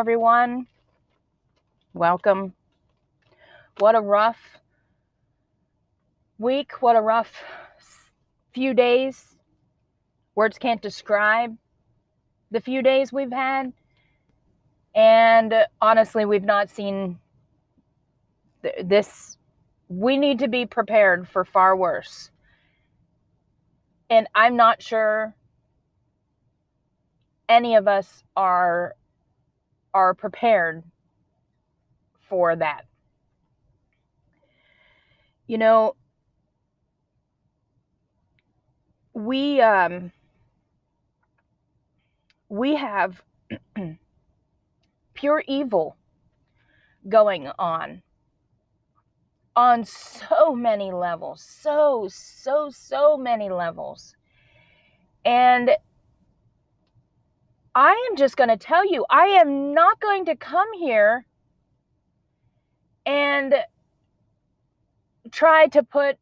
everyone. Welcome. What a rough week. What a rough few days. Words can't describe the few days we've had. And uh, honestly, we've not seen th- this. We need to be prepared for far worse. And I'm not sure any of us are are prepared for that. You know, we um we have pure evil going on on so many levels so so so many levels and I am just going to tell you, I am not going to come here and try to put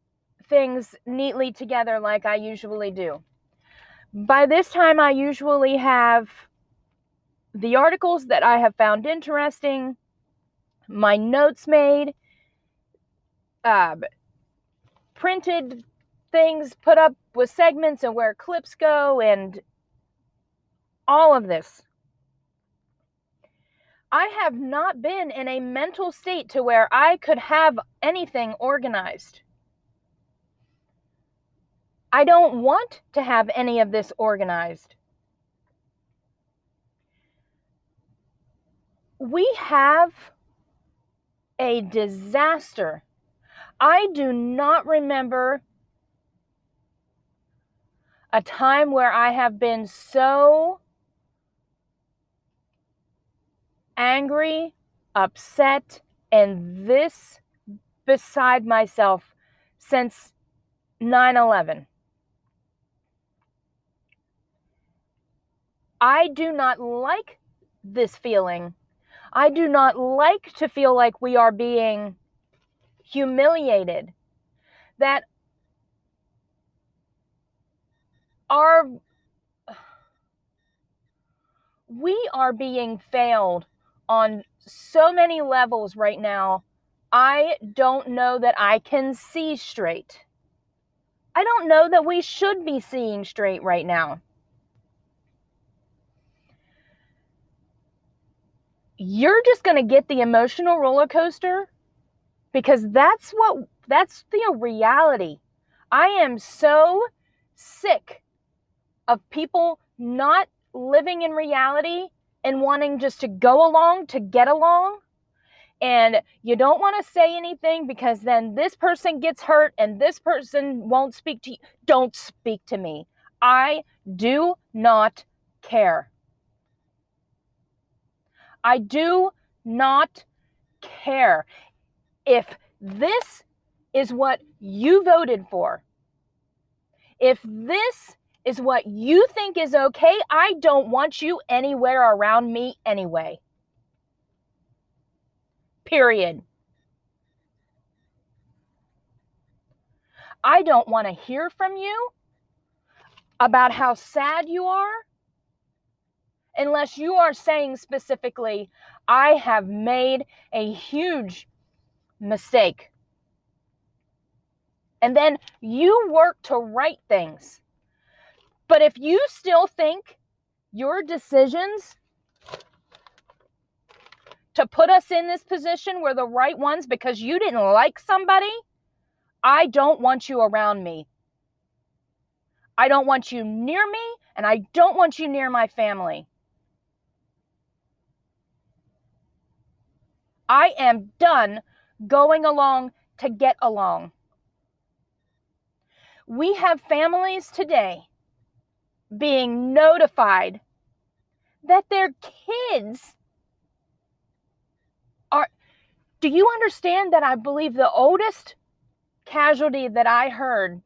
things neatly together like I usually do. By this time, I usually have the articles that I have found interesting, my notes made, uh, printed things put up with segments and where clips go, and all of this. I have not been in a mental state to where I could have anything organized. I don't want to have any of this organized. We have a disaster. I do not remember a time where I have been so angry, upset, and this beside myself since 9 11. I do not like this feeling. I do not like to feel like we are being humiliated. That our we are being failed on so many levels right now. I don't know that I can see straight. I don't know that we should be seeing straight right now. you're just going to get the emotional roller coaster because that's what that's the reality. I am so sick of people not living in reality and wanting just to go along to get along. And you don't want to say anything because then this person gets hurt and this person won't speak to you. Don't speak to me. I do not care. I do not care. If this is what you voted for, if this is what you think is okay, I don't want you anywhere around me anyway. Period. I don't want to hear from you about how sad you are unless you are saying specifically, I have made a huge mistake. And then you work to right things. But if you still think your decisions to put us in this position were the right ones because you didn't like somebody, I don't want you around me. I don't want you near me, and I don't want you near my family. I am done going along to get along. We have families today being notified that their kids are. Do you understand that I believe the oldest casualty that I heard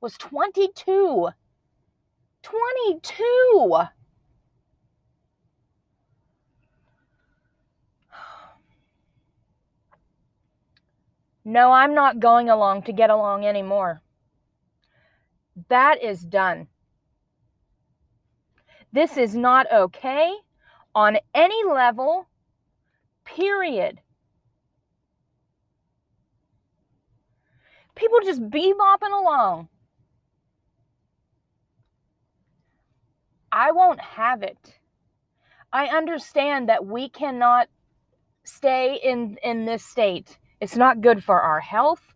was 22? 22! No, I'm not going along to get along anymore. That is done. This is not okay. on any level, period. People just bebopping along. I won't have it. I understand that we cannot stay in in this state. It's not good for our health.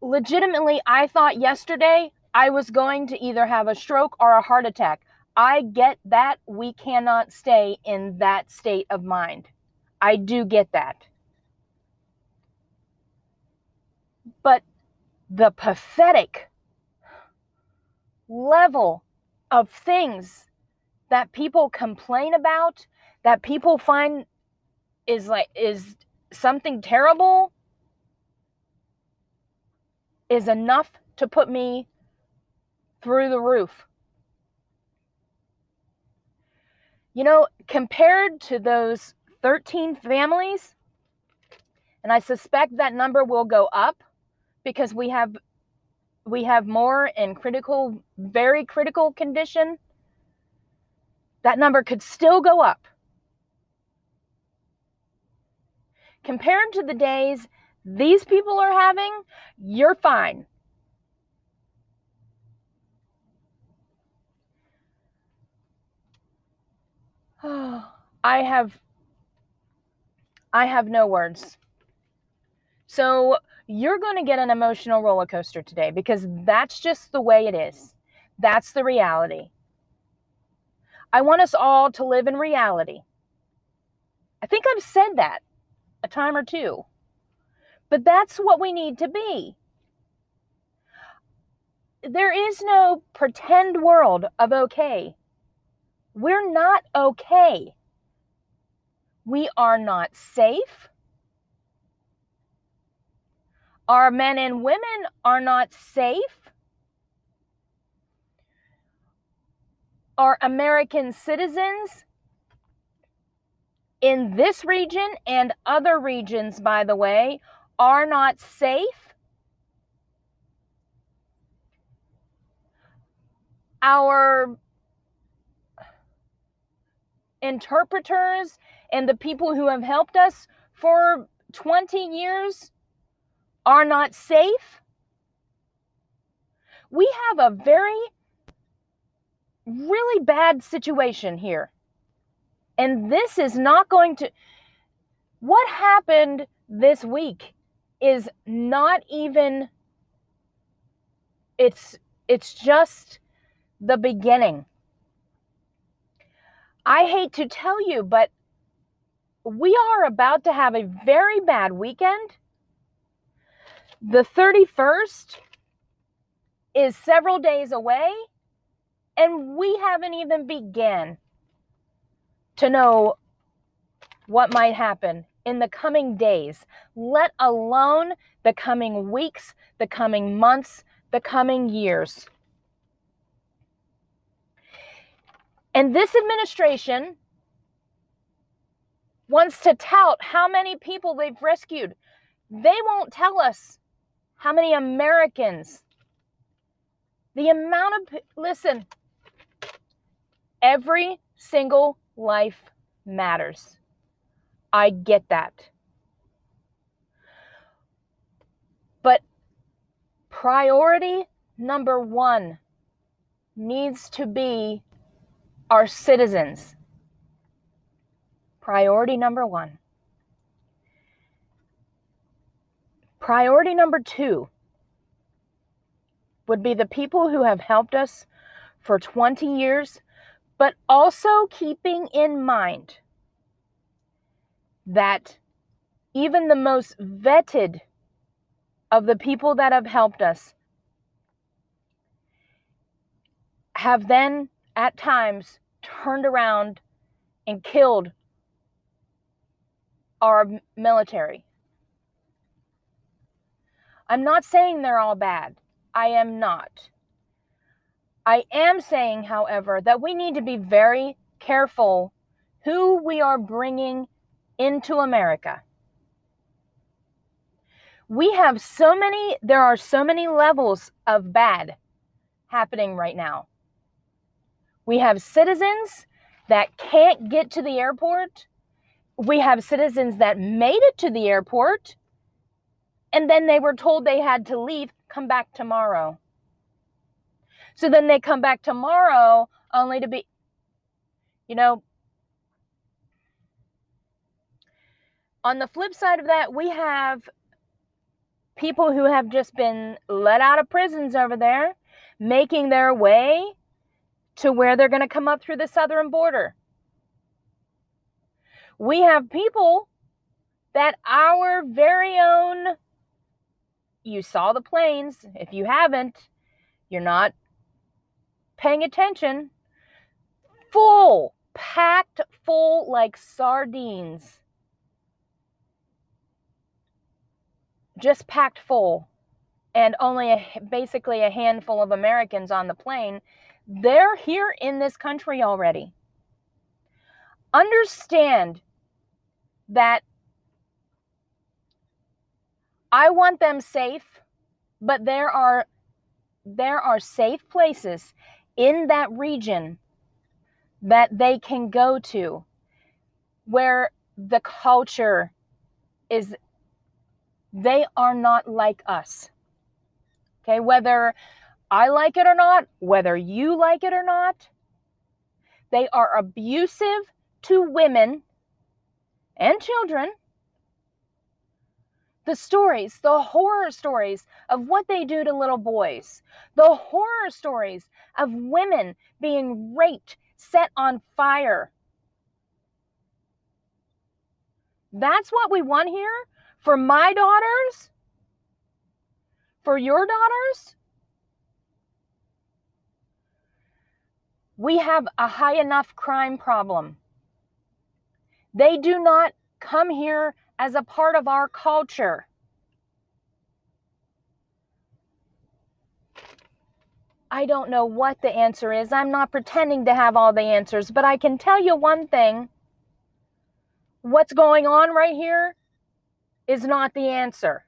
Legitimately, I thought yesterday I was going to either have a stroke or a heart attack. I get that we cannot stay in that state of mind. I do get that. But the pathetic level of things that people complain about, that people find is like is something terrible is enough to put me through the roof. You know, compared to those 13 families, and I suspect that number will go up because we have we have more in critical very critical condition that number could still go up. Compared to the days these people are having you're fine I have I have no words. So you're going to get an emotional roller coaster today because that's just the way it is. That's the reality. I want us all to live in reality. I think I've said that a time or two. But that's what we need to be. There is no pretend world of okay. We're not okay. We are not safe. Our men and women are not safe. Our American citizens in this region and other regions, by the way, are not safe. Our interpreters and the people who have helped us for 20 years are not safe. We have a very, really bad situation here. And this is not going to. What happened this week is not even. It's it's just the beginning. I hate to tell you, but we are about to have a very bad weekend. The 31st is several days away, and we haven't even begun to know what might happen in the coming days, let alone the coming weeks, the coming months, the coming years. And this administration wants to tout how many people they've rescued. They won't tell us how many Americans. The amount of, listen, every single life matters. I get that. But priority number one needs to be our citizens. Priority number one. Priority number two would be the people who have helped us for 20 years, but also keeping in mind that even the most vetted of the people that have helped us have then at times turned around and killed our military. I'm not saying they're all bad. I am not. I am saying, however, that we need to be very careful who we are bringing into America. We have so many, there are so many levels of bad happening right now. We have citizens that can't get to the airport. We have citizens that made it to the airport and then they were told they had to leave, come back tomorrow. So then they come back tomorrow only to be, you know, on the flip side of that, we have people who have just been let out of prisons over there making their way to where they're going to come up through the southern border. We have people that our very own, you saw the planes. If you haven't, you're not paying attention. Full, packed full like sardines. Just packed full. And only a, basically a handful of Americans on the plane. They're here in this country already. Understand that I want them safe, but there are there are safe places in that region that they can go to where the culture is they are not like us okay whether i like it or not whether you like it or not they are abusive to women and children the stories, the horror stories of what they do to little boys, the horror stories of women being raped, set on fire. That's what we want here for my daughters, for your daughters. We have a high enough crime problem. They do not come here as a part of our culture. I don't know what the answer is. I'm not pretending to have all the answers, but I can tell you one thing. What's going on right here is not the answer.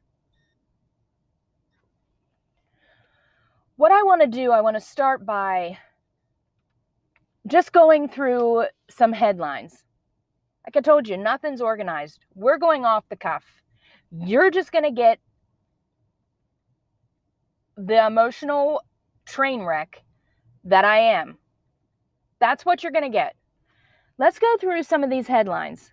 What I want to do, I want to start by just going through some headlines. Like I told you, nothing's organized. We're going off the cuff. You're just going to get the emotional train wreck that I am. That's what you're going to get. Let's go through some of these headlines.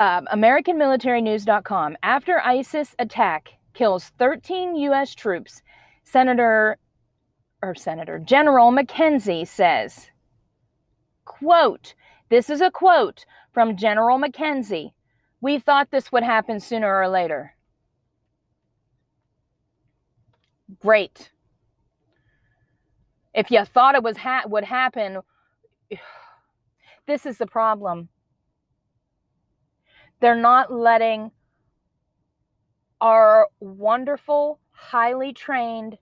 Uh, AmericanMilitaryNews.com. After ISIS attack kills 13 U.S. troops, Senator or Senator General McKenzie says, quote, this is a quote from General McKenzie. We thought this would happen sooner or later. Great. If you thought it was ha- would happen, this is the problem. They're not letting our wonderful, highly trained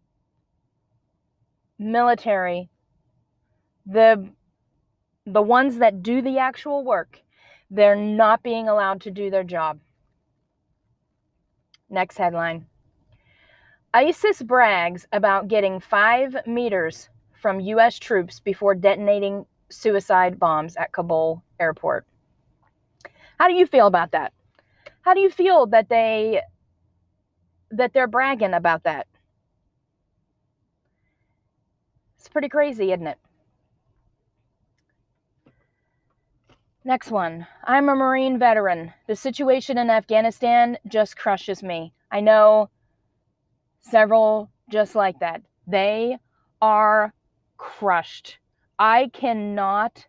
military, the the ones that do the actual work, they're not being allowed to do their job. Next headline. ISIS brags about getting five meters from U.S. troops before detonating suicide bombs at Kabul airport. How do you feel about that? How do you feel that they that they're bragging about that? It's pretty crazy, isn't it? Next one. I'm a Marine veteran. The situation in Afghanistan just crushes me. I know several just like that. They are crushed. I cannot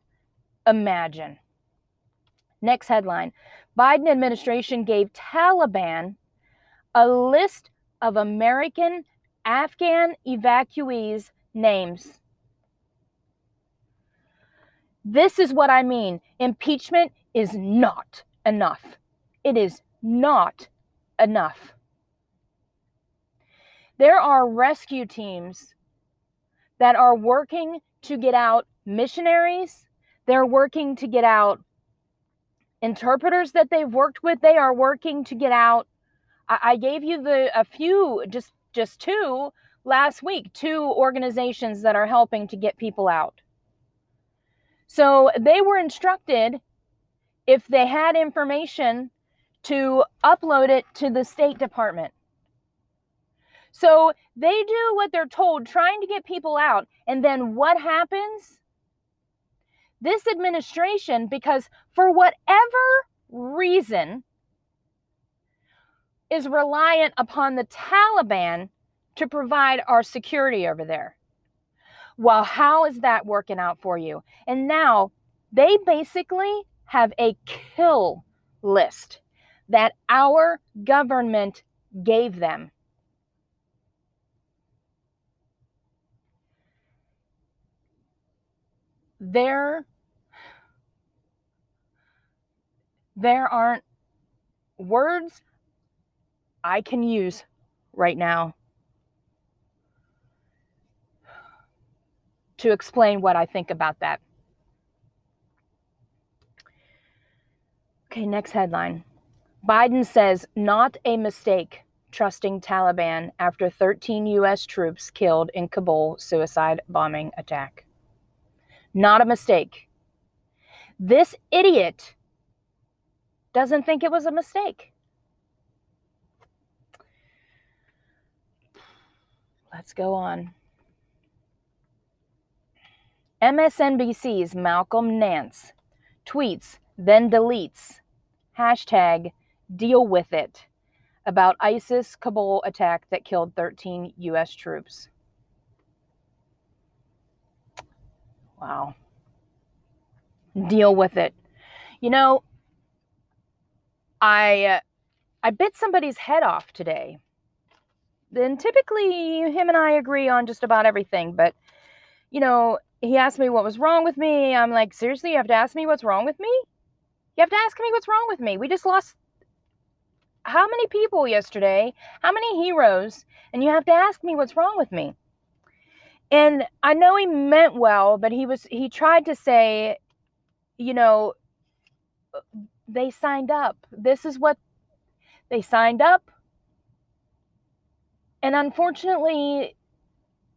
imagine. Next headline Biden administration gave Taliban a list of American Afghan evacuees names. This is what I mean. Impeachment is not enough. It is not enough. There are rescue teams that are working to get out missionaries. They're working to get out interpreters that they've worked with. They are working to get out. I, I gave you the a few, just just two last week two organizations that are helping to get people out. So they were instructed if they had information to upload it to the State Department. So they do what they're told, trying to get people out. And then what happens? This administration, because for whatever reason, is reliant upon the Taliban to provide our security over there. Well, how is that working out for you? And now they basically have a kill list that our government gave them. There, there aren't words I can use right now to explain what I think about that. Okay, next headline. Biden says not a mistake trusting Taliban after 13 U.S. troops killed in Kabul suicide bombing attack. Not a mistake. This idiot doesn't think it was a mistake. Let's go on. MSNBC's Malcolm Nance tweets, then deletes, hashtag deal with it, about ISIS Kabul attack that killed 13 U.S. troops. Wow. Deal with it. You know, I uh, I bit somebody's head off today. Then typically him and I agree on just about everything, but you know, he asked me what was wrong with me. I'm like, seriously, you have to ask me what's wrong with me? You have to ask me what's wrong with me. We just lost how many people yesterday? How many heroes? And you have to ask me what's wrong with me. And I know he meant well, but he was he tried to say, you know, uh, they signed up. This is what they signed up. And unfortunately,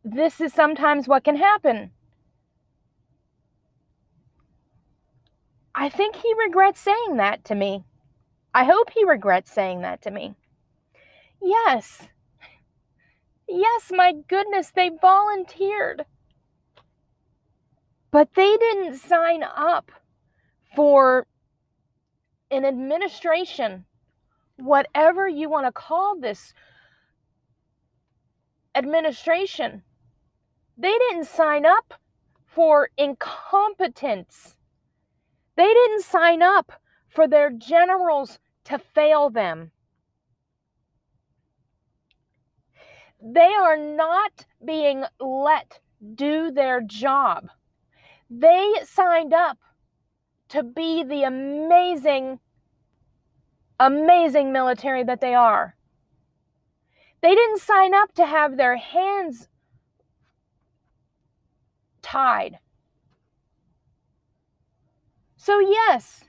this is sometimes what can happen. I think he regrets saying that to me. I hope he regrets saying that to me. Yes. Yes, my goodness, they volunteered. But they didn't sign up for an administration, whatever you want to call this administration. They didn't sign up for incompetence. They didn't sign up for their generals to fail them. They are not being let do their job. They signed up to be the amazing, amazing military that they are. They didn't sign up to have their hands tied. So, yes,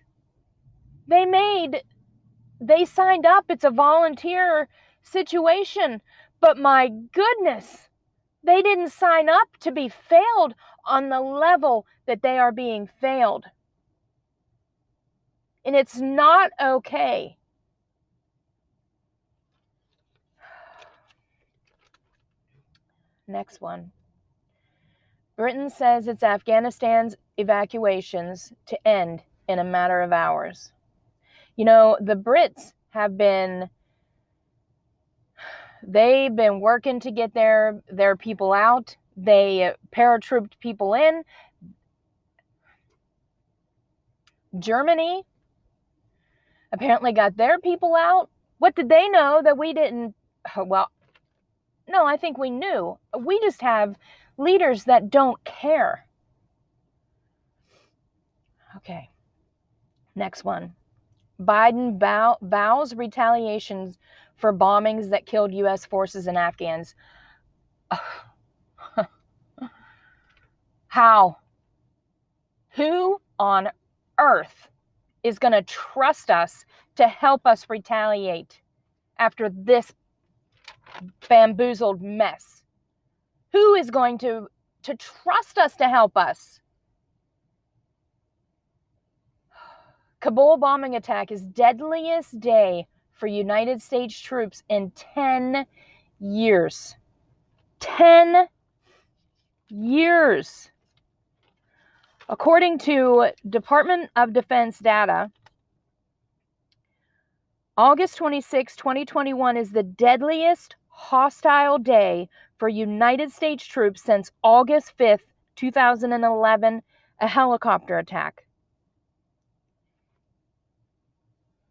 they made, they signed up. It's a volunteer situation. But my goodness, they didn't sign up to be failed on the level that they are being failed. And it's not okay. Next one. Britain says it's Afghanistan's evacuations to end in a matter of hours. You know, the Brits have been they've been working to get their their people out. They paratrooped people in. Germany apparently got their people out. What did they know that we didn't? Well, no, I think we knew. We just have leaders that don't care. Okay. Next one. Biden bow, vows retaliations for bombings that killed U.S. forces and Afghans. How? Who on earth is going to trust us to help us retaliate after this bamboozled mess? Who is going to, to trust us to help us? Kabul bombing attack is deadliest day for United States troops in 10 years. 10 years. According to Department of Defense data, August 26, 2021 is the deadliest hostile day for United States troops since August 5th, 2011, a helicopter attack.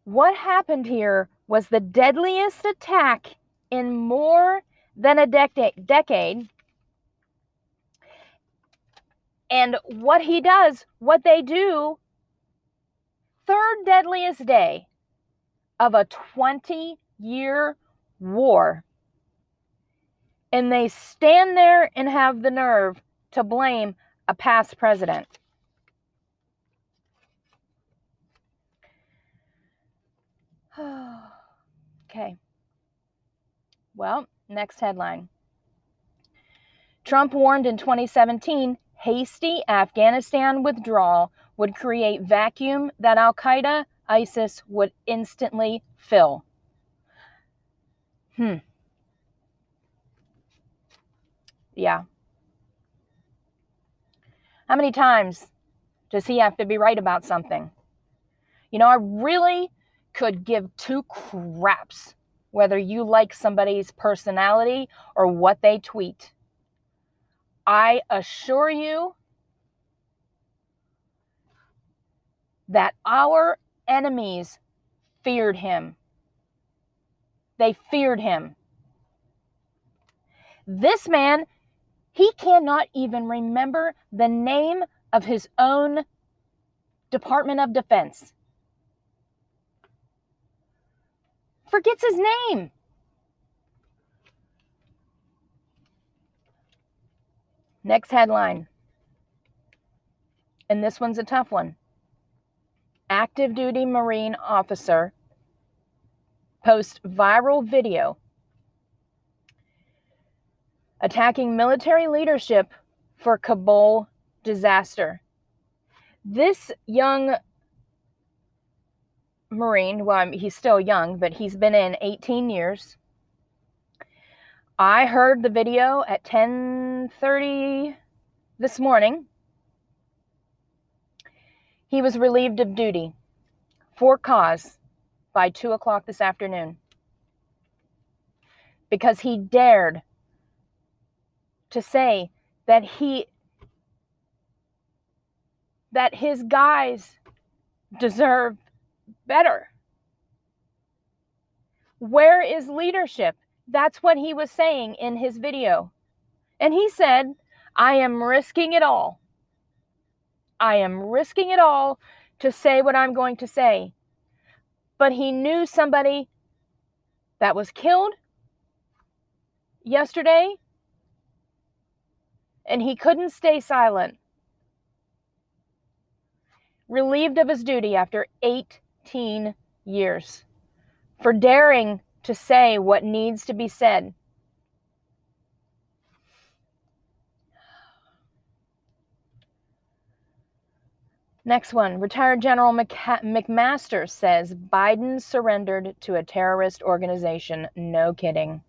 What happened here was the deadliest attack in more than a decade, decade. And what he does, what they do, third deadliest day of a 20 year war. And they stand there and have the nerve to blame a past president. okay. Well, next headline. Trump warned in 2017 hasty Afghanistan withdrawal would create vacuum that Al Qaeda, ISIS would instantly fill. Hmm. Yeah. How many times does he have to be right about something? You know, I really could give two craps whether you like somebody's personality or what they tweet. I assure you that our enemies feared him. They feared him. This man, he cannot even remember the name of his own Department of Defense. forgets his name. Next headline. And this one's a tough one. Active duty Marine officer posts viral video attacking military leadership for Kabul disaster. This young Marine. Well, he's still young, but he's been in 18 years. I heard the video at 10:30 this morning. He was relieved of duty for cause by two o'clock this afternoon because he dared to say that he that his guys deserve better. Where is leadership? That's what he was saying in his video. And he said, I am risking it all. I am risking it all to say what I'm going to say. But he knew somebody that was killed yesterday, and he couldn't stay silent. Relieved of his duty after 18 years for daring to say what needs to be said. Next one. Retired General McMaster says Biden surrendered to a terrorist organization. No kidding.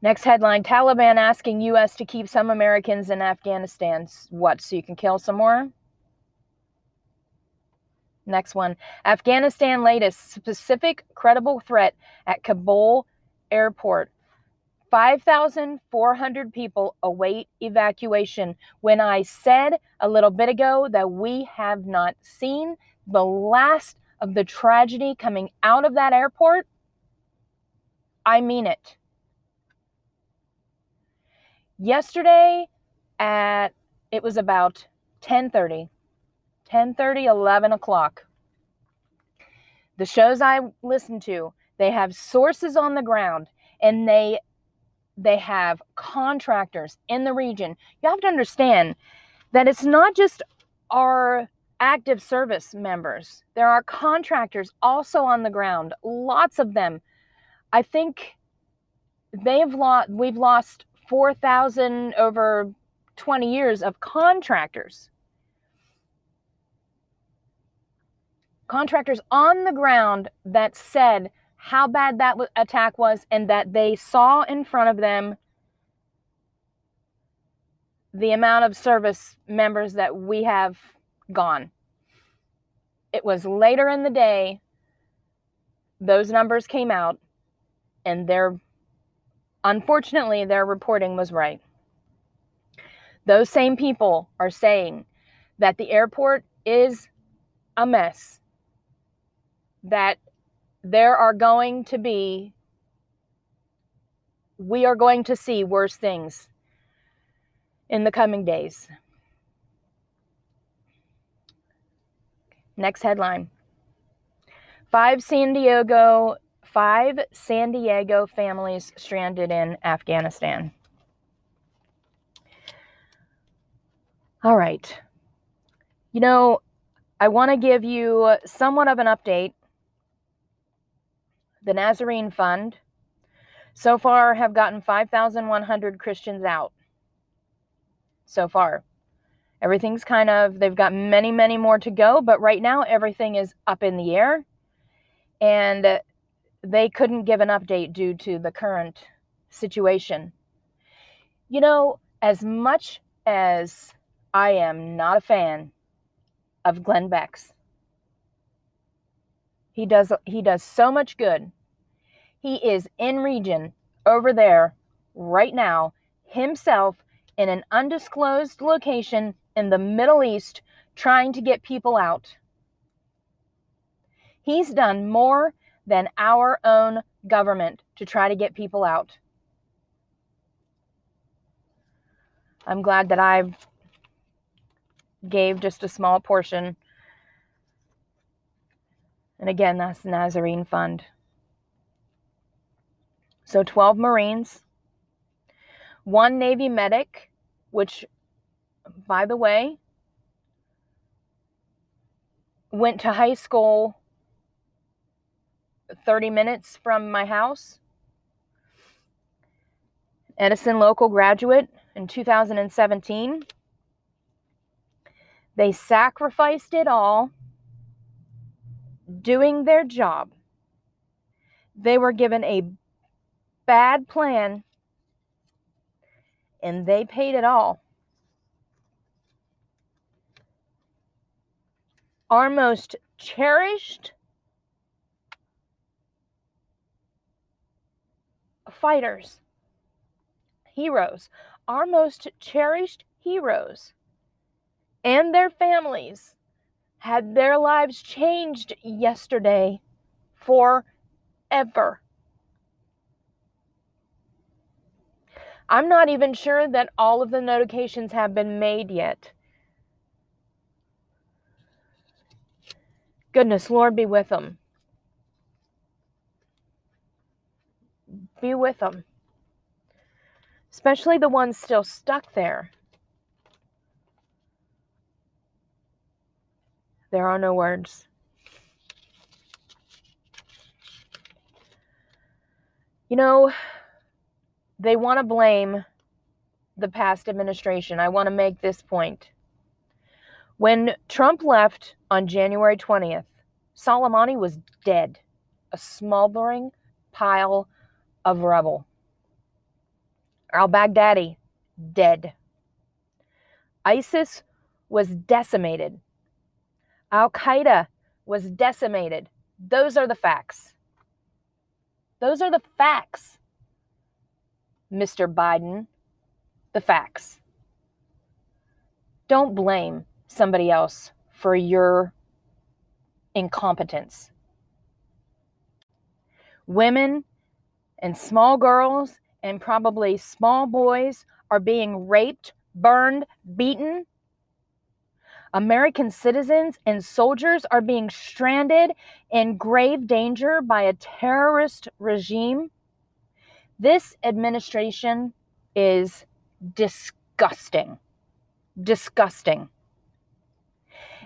Next headline Taliban asking U.S. to keep some Americans in Afghanistan. What, so you can kill some more? Next one. Afghanistan a specific credible threat at Kabul airport. 5,400 people await evacuation. When I said a little bit ago that we have not seen the last of the tragedy coming out of that airport, I mean it. Yesterday at it was about 10:30 10 30, 11 o'clock. The shows I listen to, they have sources on the ground and they they have contractors in the region. You have to understand that it's not just our active service members. There are contractors also on the ground, lots of them. I think they've lost we've lost 4,000 over 20 years of contractors. Contractors on the ground that said how bad that attack was and that they saw in front of them the amount of service members that we have gone. It was later in the day, those numbers came out, and their unfortunately, their reporting was right. Those same people are saying that the airport is a mess, that there are going to be, we are going to see worse things in the coming days. Next headline. Five San Diego five San Diego families stranded in Afghanistan. All right. You know, I want to give you somewhat of an update. The Nazarene Fund so far have gotten 5,100 Christians out so far. Everything's kind of, they've got many, many more to go, but right now everything is up in the air. And they couldn't give an update due to the current situation. You know, as much as I am not a fan of Glenn Beck's, he does he does so much good. He is in region over there right now himself in an undisclosed location in the Middle East trying to get people out. He's done more than our own government to try to get people out. I'm glad that I gave just a small portion. And again, that's the Nazarene Fund. So 12 Marines, one Navy medic, which, by the way, went to high school 30 minutes from my house. Edison local graduate in 2017. They sacrificed it all doing their job. They were given a bad plan and they paid it all. Our most cherished fighters, heroes, our most cherished heroes, and their families had their lives changed yesterday forever. I'm not even sure that all of the notifications have been made yet. Goodness, Lord be with them. Be with them, especially the ones still stuck there. There are no words. You know, they want to blame the past administration. I want to make this point. When Trump left on January 20th, Soleimani was dead, a smoldering pile of rubble. Al Baghdadi, dead. ISIS was decimated. Al Qaeda was decimated. Those are the facts. Those are the facts, Mr. Biden. The facts. Don't blame somebody else for your incompetence. Women and small girls and probably small boys are being raped, burned, beaten. American citizens and soldiers are being stranded in grave danger by a terrorist regime. This administration is disgusting. Disgusting.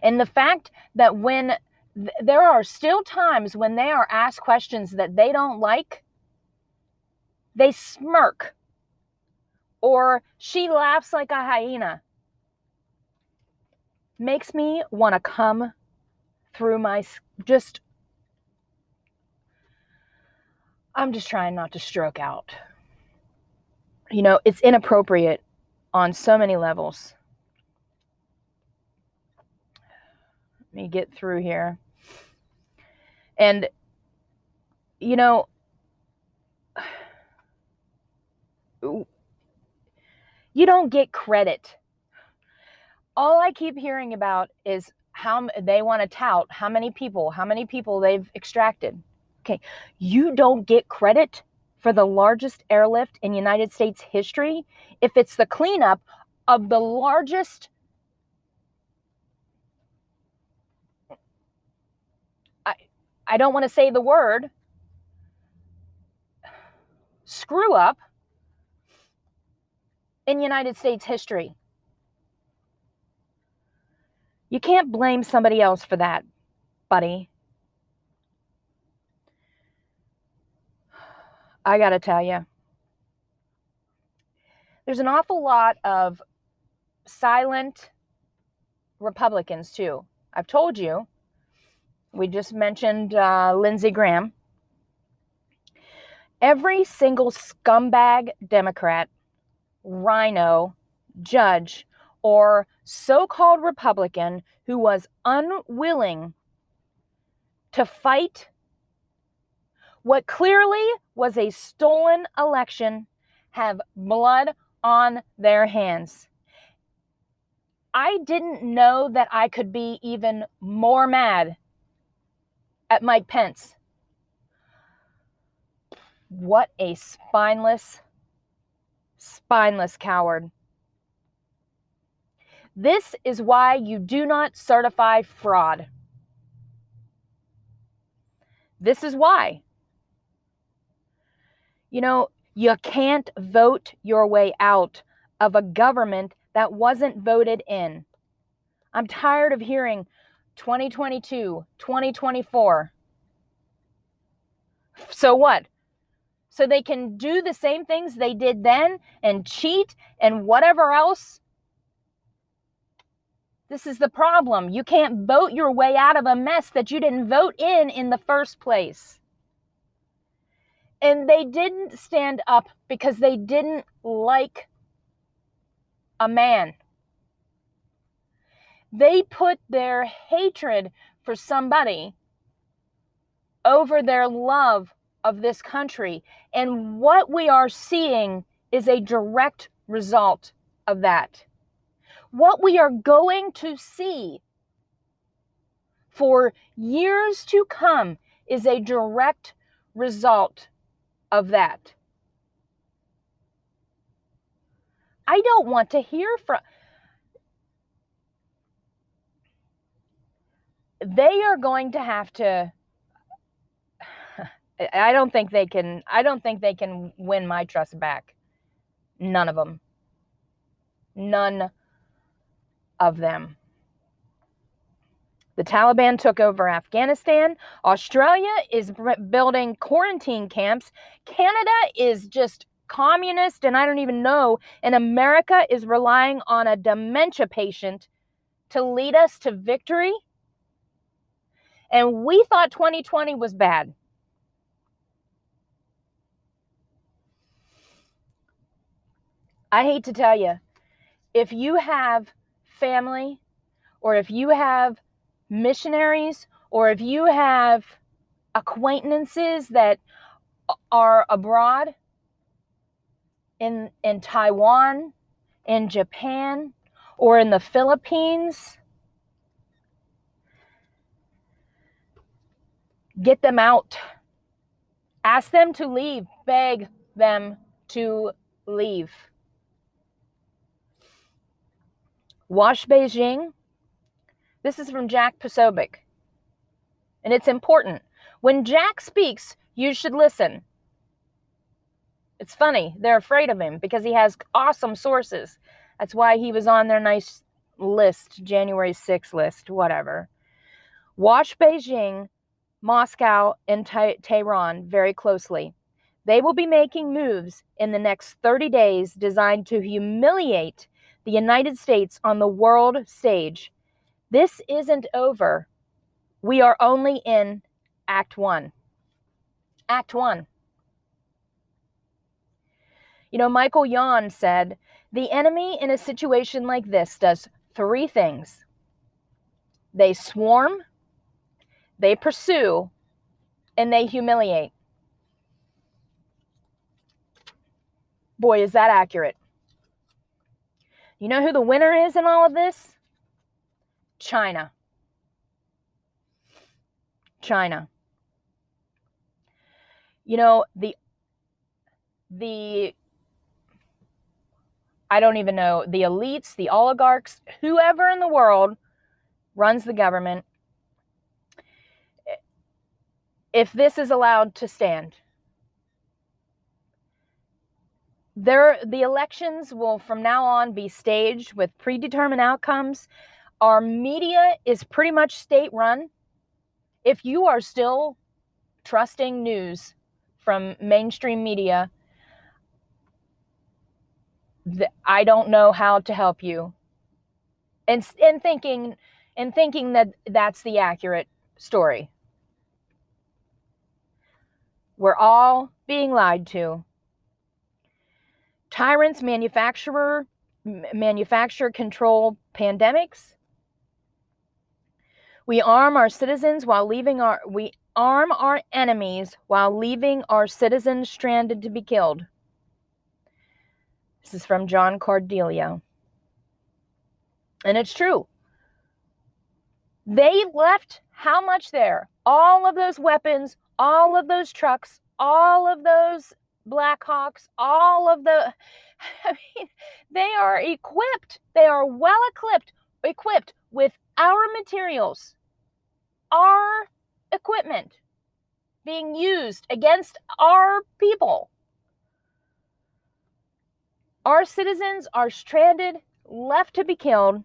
And the fact that when th- there are still times when they are asked questions that they don't like, they smirk or she laughs like a hyena makes me want to come through my just I'm just trying not to stroke out. You know, it's inappropriate on so many levels. Let me get through here. And, you know, you don't get credit. All I keep hearing about is how they want to tout how many people, how many people they've extracted. Okay, you don't get credit for the largest airlift in United States history if it's the cleanup of the largest I I don't want to say the word screw up in United States history. You can't blame somebody else for that, buddy. I got to tell you, there's an awful lot of silent Republicans, too. I've told you, we just mentioned uh, Lindsey Graham. Every single scumbag Democrat, RINO, judge, or so called Republican who was unwilling to fight what clearly was a stolen election have blood on their hands. I didn't know that I could be even more mad at Mike Pence. What a spineless, spineless coward. This is why you do not certify fraud. This is why. You know, you can't vote your way out of a government that wasn't voted in. I'm tired of hearing 2022, 2024. So what? So they can do the same things they did then and cheat and whatever else? This is the problem. You can't vote your way out of a mess that you didn't vote in in the first place. And they didn't stand up because they didn't like a man. They put their hatred for somebody over their love of this country. And what we are seeing is a direct result of that. What we are going to see for years to come is a direct result of that. I don't want to hear from. They are going to have to. I don't think they can. I don't think they can win my trust back. None of them. None of them. The Taliban took over Afghanistan. Australia is building quarantine camps. Canada is just communist, and I don't even know. And America is relying on a dementia patient to lead us to victory. And we thought 2020 was bad. I hate to tell you, if you have family or if you have missionaries or if you have acquaintances that are abroad in in Taiwan, in Japan, or in the Philippines, get them out. Ask them to leave, beg them to leave. Wash Beijing this is from Jack Posobiec. And it's important. When Jack speaks, you should listen. It's funny. They're afraid of him because he has awesome sources. That's why he was on their nice list, January 6th list, whatever. Watch Beijing, Moscow, and Tehran very closely. They will be making moves in the next 30 days designed to humiliate the United States on the world stage. This isn't over. We are only in Act 1. Act 1. You know, Michael Yon said the enemy in a situation like this does three things they swarm, they pursue, and they humiliate. Boy, is that accurate. You know who the winner is in all of this? China. China. You know, the the I don't even know, the elites, the oligarchs, whoever in the world runs the government, if this is allowed to stand, there the elections will from now on be staged with predetermined outcomes. Our media is pretty much state run. If you are still trusting news from mainstream media, I don't know how to help you. And and thinking and thinking that that's the accurate story. We're all being lied to. Tyrants manufacturer manufacture control pandemics. We arm our citizens while leaving our we arm our enemies while leaving our citizens stranded to be killed. This is from John Cardillo. And it's true. They left how much there? All of those weapons, all of those trucks, all of those Blackhawks, all of the I mean, they are equipped. They are well equipped, equipped with our materials, our equipment being used against our people. Our citizens are stranded, left to be killed.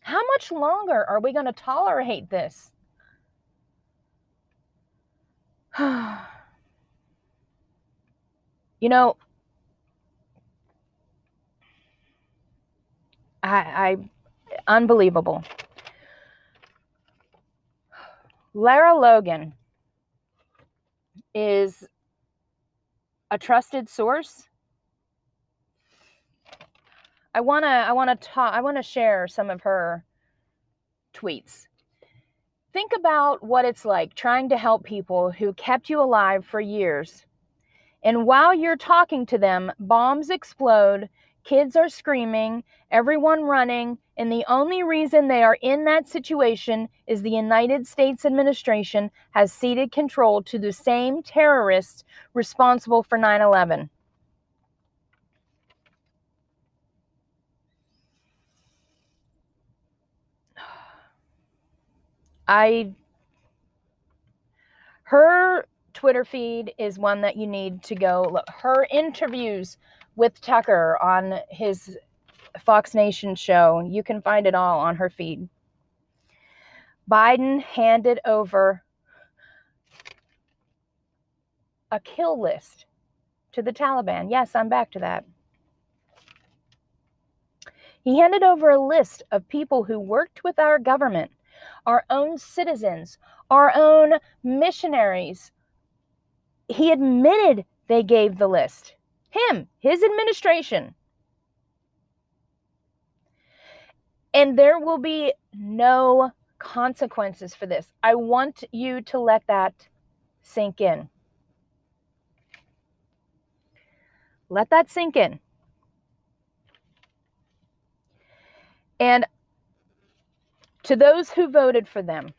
How much longer are we going to tolerate this? you know, I, I unbelievable. Lara Logan is a trusted source I want to I want to talk I want to share some of her tweets. Think about what it's like trying to help people who kept you alive for years. And while you're talking to them, bombs explode, kids are screaming, everyone running, and the only reason they are in that situation is the United States administration has ceded control to the same terrorists responsible for 9 11. I her Twitter feed is one that you need to go look. Her interviews with Tucker on his Fox Nation show, you can find it all on her feed. Biden handed over a kill list to the Taliban. Yes, I'm back to that. He handed over a list of people who worked with our government our own citizens, our own missionaries. He admitted they gave the list. Him, his administration. And there will be no consequences for this. I want you to let that sink in. Let that sink in. And to those who voted for them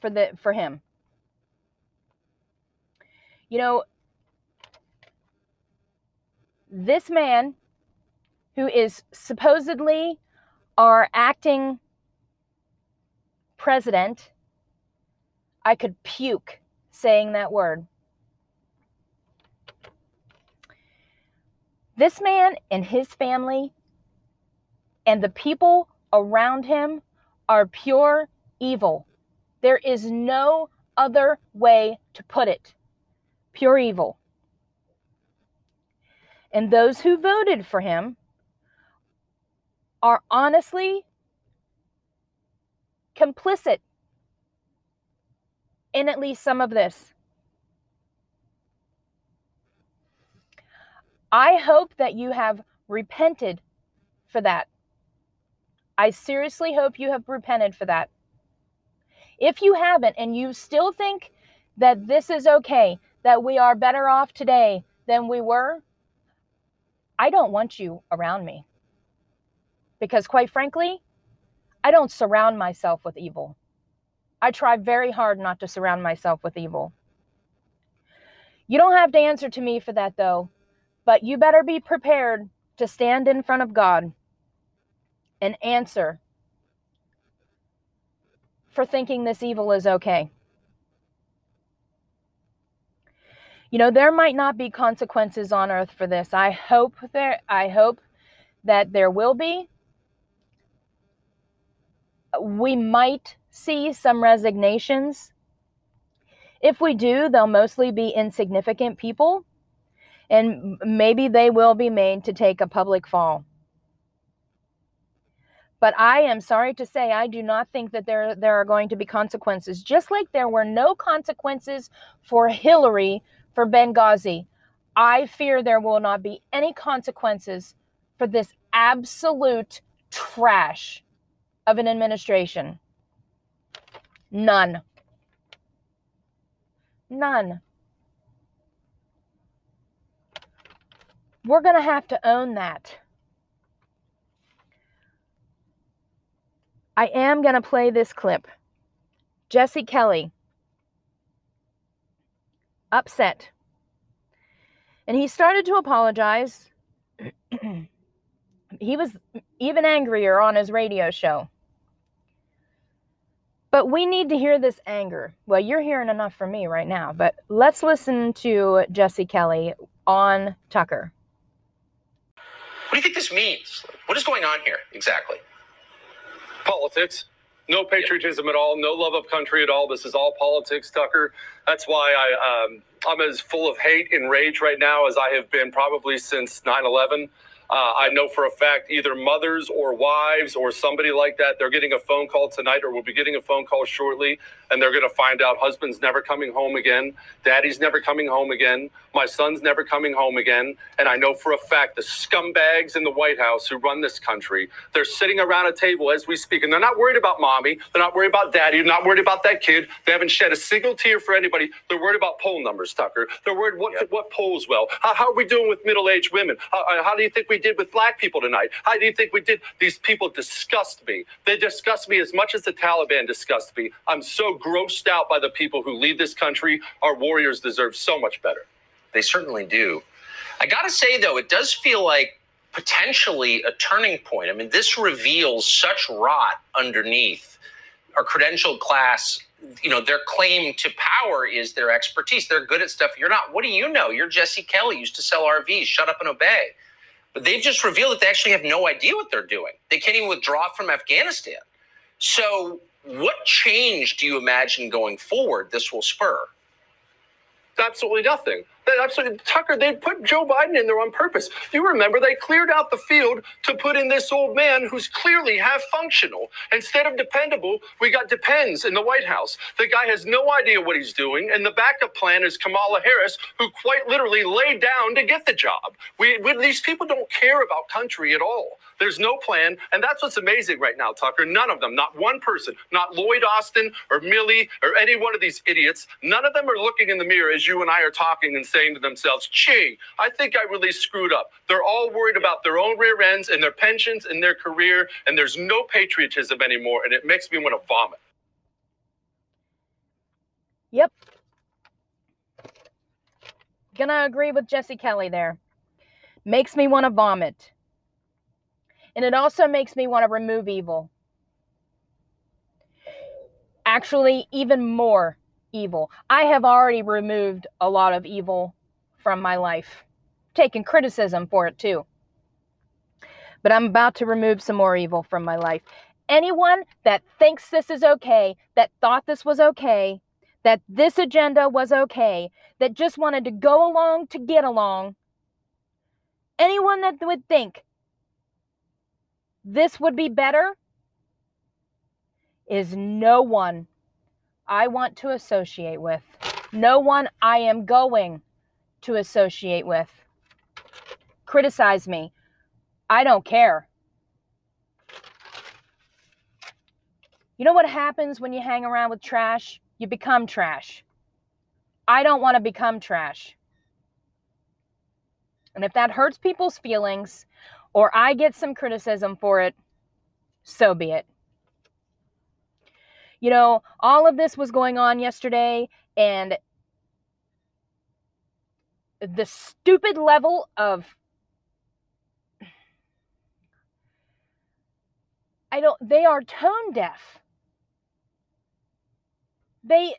for the for him you know this man who is supposedly our acting president i could puke saying that word this man and his family and the people around him are pure evil. There is no other way to put it. Pure evil. And those who voted for him are honestly complicit in at least some of this. I hope that you have repented for that. I seriously hope you have repented for that. If you haven't and you still think that this is okay, that we are better off today than we were, I don't want you around me. Because quite frankly, I don't surround myself with evil. I try very hard not to surround myself with evil. You don't have to answer to me for that, though, but you better be prepared to stand in front of God and answer for thinking this evil is okay. You know, there might not be consequences on earth for this. I hope there I hope that there will be. We might see some resignations. If we do, they'll mostly be insignificant people, and maybe they will be made to take a public fall. But I am sorry to say, I do not think that there, there are going to be consequences. Just like there were no consequences for Hillary for Benghazi, I fear there will not be any consequences for this absolute trash of an administration. None. None. We're going to have to own that. I am going to play this clip. Jesse Kelly, upset. And he started to apologize. he was even angrier on his radio show. But we need to hear this anger. Well, you're hearing enough from me right now, but let's listen to Jesse Kelly on Tucker. What do you think this means? What is going on here exactly? Politics. No patriotism at all. No love of country at all. This is all politics, Tucker. That's why I, um, I'm as full of hate and rage right now as I have been probably since 9 11. Uh, I know for a fact either mothers or wives or somebody like that, they're getting a phone call tonight or will be getting a phone call shortly, and they're going to find out husband's never coming home again, daddy's never coming home again, my son's never coming home again. And I know for a fact the scumbags in the White House who run this country, they're sitting around a table as we speak, and they're not worried about mommy, they're not worried about daddy, they're not worried about that kid. They haven't shed a single tear for anybody. They're worried about poll numbers, Tucker. They're worried what, yep. what polls well. How, how, are we doing with middle aged women? How, how do you think we did with black people tonight? How do you think we did? These people disgust me. They disgust me as much as the Taliban disgust me. I'm so grossed out by the people who lead this country. Our warriors deserve so much better. They certainly do. I got to say, though, it does feel like potentially a turning point. I mean, this reveals such rot underneath our credentialed class. You know, their claim to power is their expertise. They're good at stuff you're not. What do you know? You're Jesse Kelly, used to sell RVs. Shut up and obey. But they've just revealed that they actually have no idea what they're doing. They can't even withdraw from Afghanistan. So, what change do you imagine going forward this will spur? Absolutely nothing absolutely Tucker, they put Joe Biden in there on purpose. You remember they cleared out the field to put in this old man who's clearly half functional. Instead of dependable, we got depends in the White House. The guy has no idea what he's doing, and the backup plan is Kamala Harris, who quite literally laid down to get the job. We, we these people don't care about country at all. There's no plan, and that's what's amazing right now, Tucker. None of them, not one person, not Lloyd Austin or Milley or any one of these idiots, none of them are looking in the mirror as you and I are talking and saying saying to themselves, gee, I think I really screwed up. They're all worried about their own rear ends and their pensions and their career, and there's no patriotism anymore, and it makes me want to vomit. Yep. Gonna agree with Jesse Kelly there. Makes me want to vomit. And it also makes me want to remove evil. Actually, even more evil. I have already removed a lot of evil from my life, taken criticism for it too. But I'm about to remove some more evil from my life. Anyone that thinks this is okay, that thought this was okay, that this agenda was okay, that just wanted to go along to get along, anyone that would think this would be better is no one I want to associate with, no one I am going to associate with. Criticize me. I don't care. You know what happens when you hang around with trash? You become trash. I don't want to become trash. And if that hurts people's feelings or I get some criticism for it, so be it. You know, all of this was going on yesterday, and the stupid level of I don't they are tone deaf. They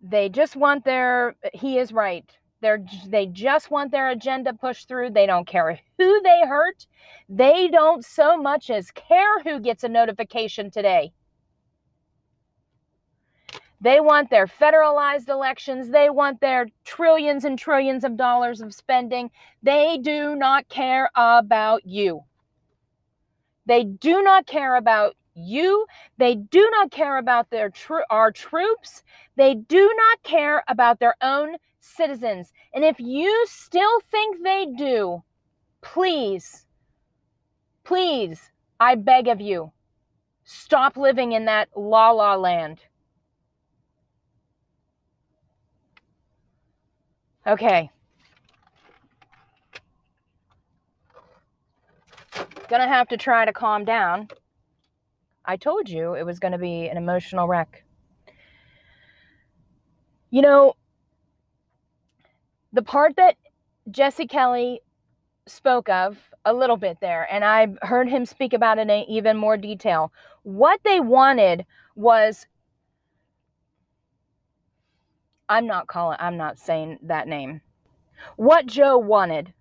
they just want their he is right. They're they just want their agenda pushed through. They don't care who they hurt. They don't so much as care who gets a notification today. They want their federalized elections. They want their trillions and trillions of dollars of spending. They do not care about you. They do not care about you. They do not care about their tr- our troops. They do not care about their own citizens. And if you still think they do, please, please, I beg of you, stop living in that la la land. Okay. Gonna have to try to calm down. I told you it was to be an emotional wreck. You know, the part that Jesse Kelly spoke of a little bit there, and I've heard him speak about it in even more detail. What they wanted was I'm not calling I'm not saying that name. What Joe wanted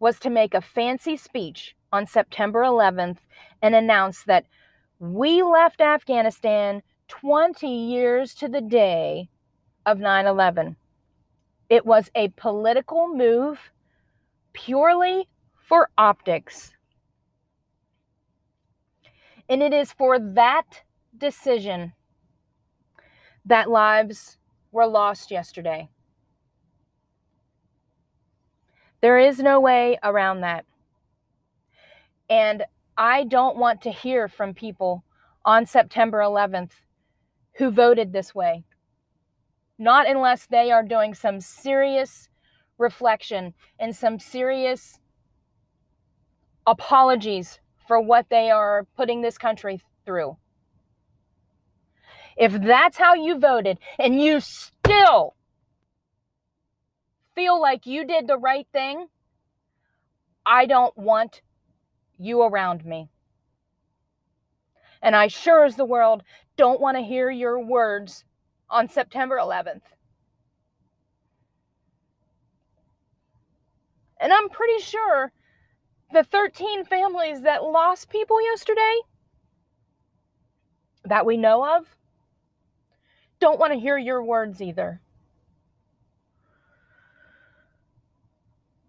was to make a fancy speech on September 11th and announce that we left Afghanistan 20 years to the day of 9 11. It was a political move purely for optics. And it is for that decision that lives were lost yesterday. There is no way around that. And I don't want to hear from people on September 11th who voted this way not unless they are doing some serious reflection and some serious apologies for what they are putting this country through. If that's how you voted and you still feel like you did the right thing, I don't want you around me. And I sure as the world don't want to hear your words on September 11th. And I'm pretty sure the 13 families that lost people yesterday that we know of don't want to hear your words either.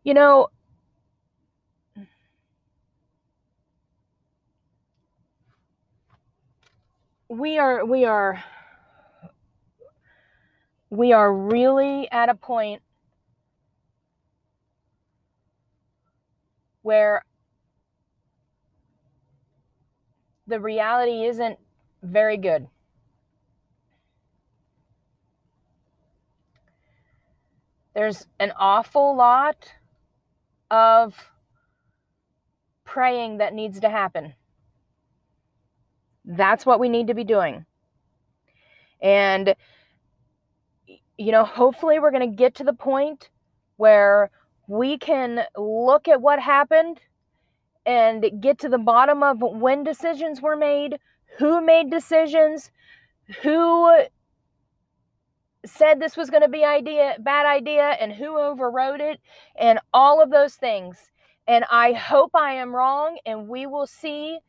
You know, we are we are we are really at a point where the reality isn't very good. There's an awful lot of praying that needs to happen. That's what we need to be doing. And you know, hopefully we're going to get to the point where we can look at what happened and get to the bottom of when decisions were made, who made decisions, who said this was going to be idea bad idea and who overrode it and all of those things. And I hope I am wrong and we will see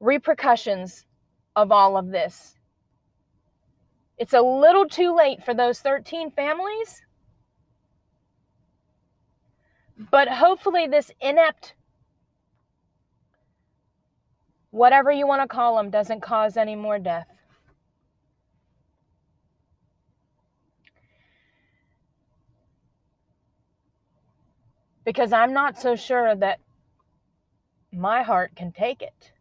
repercussions of all of this. It's a little too late for those 13 families. But hopefully, this inept, whatever you want to call them, doesn't cause any more death. Because I'm not so sure that my heart can take it.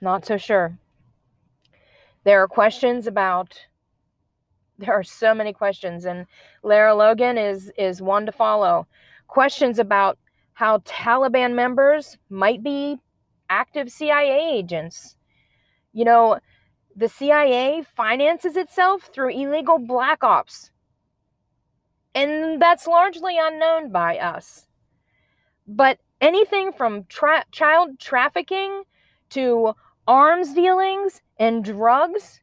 Not so sure. There are questions about there are so many questions and Lara Logan is is one to follow. Questions about how Taliban members might be active CIA agents. You know, the CIA finances itself through illegal black ops. And that's largely unknown by us. But anything from tra- child trafficking to arms dealings and drugs.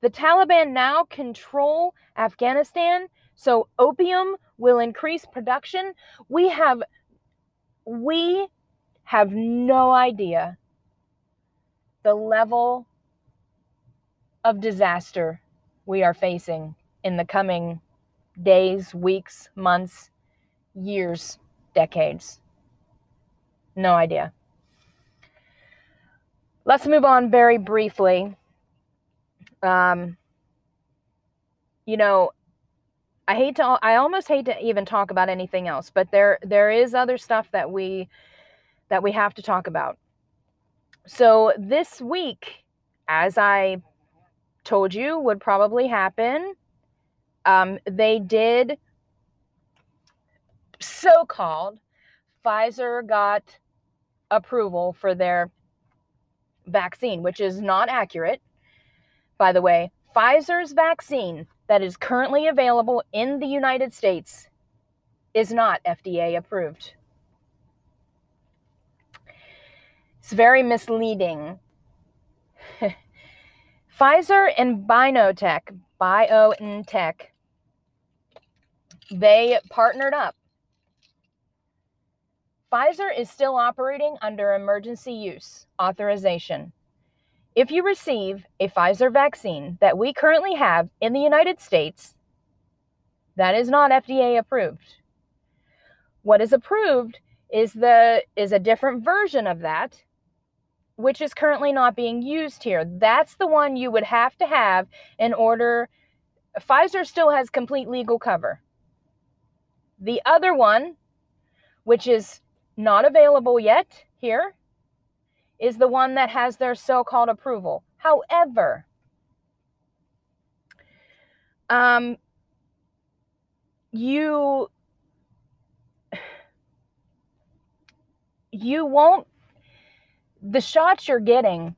The Taliban now control Afghanistan, so opium will increase production. We have we have no idea the level of disaster we are facing in the coming days, weeks, months, years, decades. No idea. Let's move on very briefly. Um, you know, I hate to I almost hate to even talk about anything else, but there there is other stuff that we that we have to talk about. So this week, as I told you would probably happen, um, they did so called Pfizer got approval for their vaccine, which is not accurate. By the way, Pfizer's vaccine that is currently available in the United States is not FDA approved. It's very misleading. Pfizer and BioNTech, BioNTech, they partnered up. Pfizer is still operating under emergency use authorization. If you receive a Pfizer vaccine that we currently have in the United States, that is not FDA approved. What is approved is the is a different version of that which is currently not being used here. That's the one you would have to have in order Pfizer still has complete legal cover. The other one, which is not available yet here, is the one that has their so called approval. However, um, you you won't the shots you're getting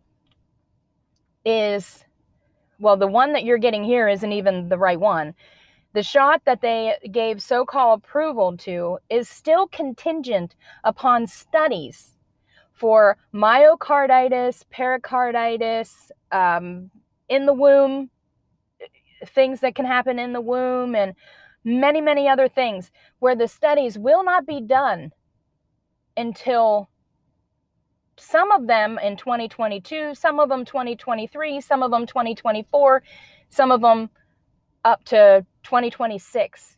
is well the one that you're getting here isn't even the right one the shot that they gave so called approval to is still contingent upon studies for myocarditis, pericarditis, um, in the womb, things that can happen in the womb, and many, many other things where the studies will not be done until some of them in 2022, some of them 2023, some of them 2024, some of them up to 2026.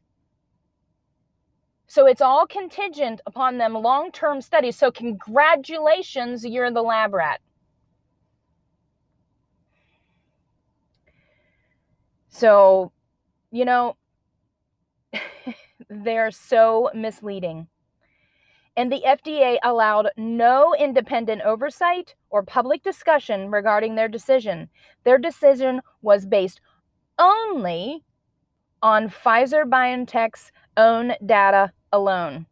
So it's all contingent upon them long term studies. So, congratulations, you're the lab rat. So, you know, they're so misleading and the FDA allowed no independent oversight or public discussion regarding their decision. Their decision was based only on Pfizer BioNTech's own data alone.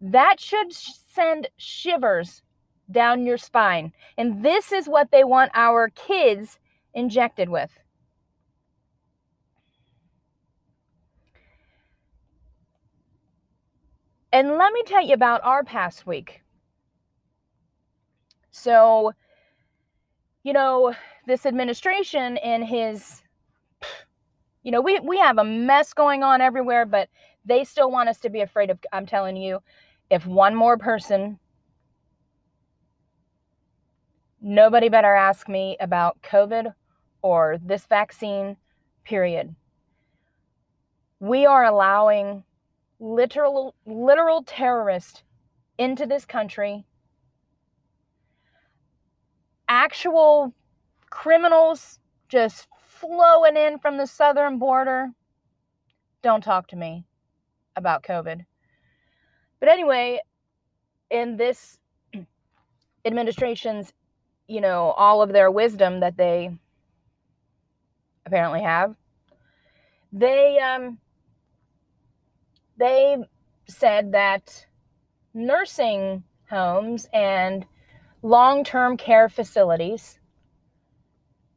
That should send shivers down your spine. And this is what they want our kids injected with. And let me tell you about our past week. So, you know, this administration in his You know, we, we have a mess going on everywhere, but they still want us to be afraid of. I'm telling you, if one more person, nobody better ask me about COVID or this vaccine, period. We are allowing literal literal terrorists into this country actual criminals just flowing in from the southern border. Don't talk to me about covid. But anyway in this administration's you know all of their wisdom that they apparently have they um they said that nursing homes and long term care facilities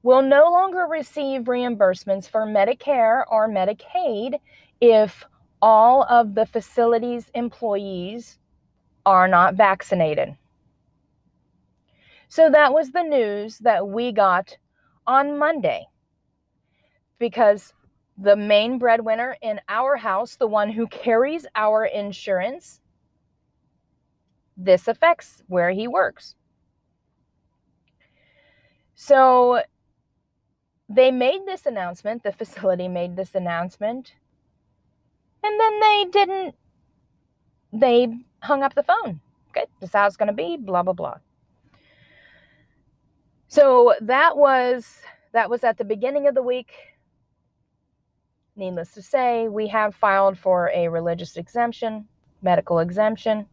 will no longer receive reimbursements for Medicare or Medicaid if all of the facility's employees are not vaccinated. So that was the news that we got on Monday because the main breadwinner in our house, the one who carries our insurance, this affects where he works. So they made this announcement, the facility made this announcement, and then they didn't, they hung up the phone. Okay, this is how it's going to be, blah, blah, blah. So that was that was at the beginning of the week Needless to say, we have filed for a religious exemption, medical exemption.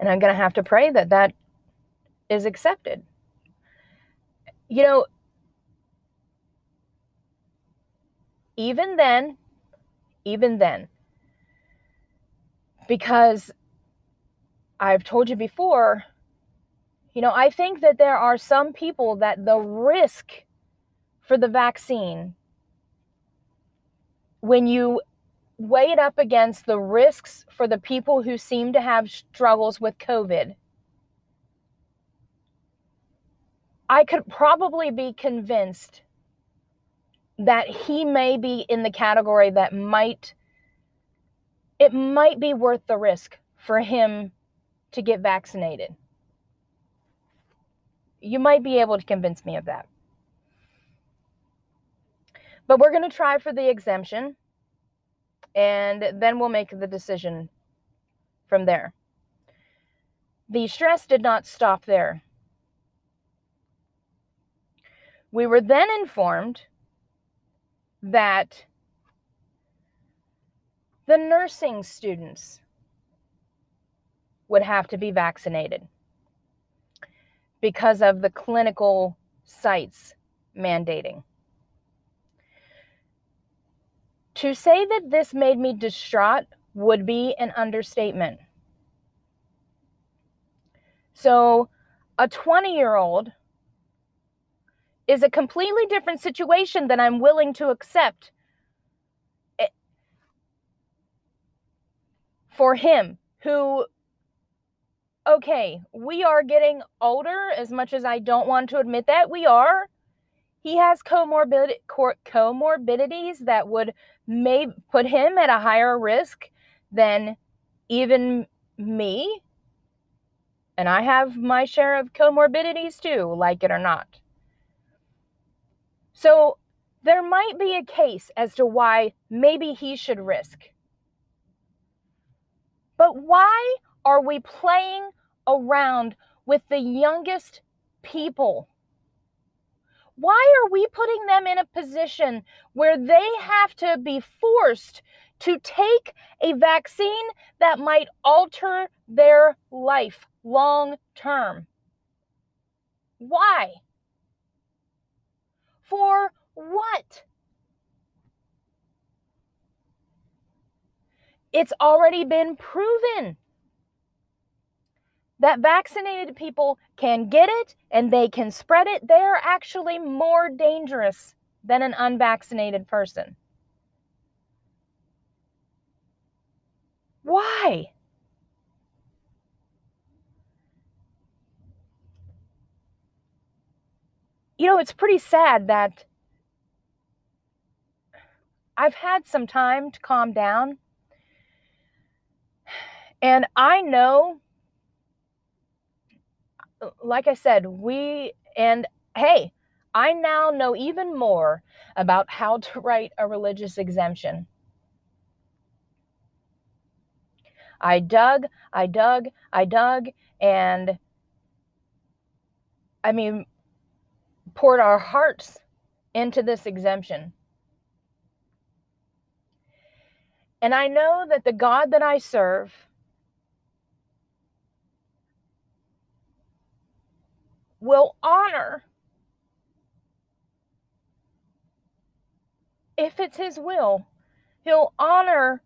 And I'm going to have to pray that that is accepted. You know, even then, even then, because I've told you before, you know, I think that there are some people that the risk for the vaccine when you weigh it up against the risks for the people who seem to have struggles with COVID, I could probably be convinced that he may be in the category that might it might be worth the risk for him to get vaccinated. You might be able to convince me of that. But we're going to try for the exemption and then we'll make the decision from there. The stress did not stop there. We were then informed that the nursing students would have to be vaccinated because of the clinical sites mandating. To say that this made me distraught would be an understatement. So, a 20 year old is a completely different situation than I'm willing to accept for him, who, okay, we are getting older as much as I don't want to admit that we are. He has comorbid, comorbidities that would may put him at a higher risk than even me. And I have my share of comorbidities too, like it or not. So there might be a case as to why maybe he should risk. But why are we playing around with the youngest people? why are we putting them in a position where they have to be forced to take a vaccine that might alter their life long term? Why? For what? It's already been proven that vaccinated people can get it and they can spread it, they're actually more dangerous than an unvaccinated person. Why? You know, it's pretty sad that I've had some time to calm down. And I know, like I said, we, and hey, I now know even more about how to write a religious exemption. I dug, I dug, I dug, and I mean, poured our hearts into this exemption. And I know that the God that I serve will honor if it's his will he'll honor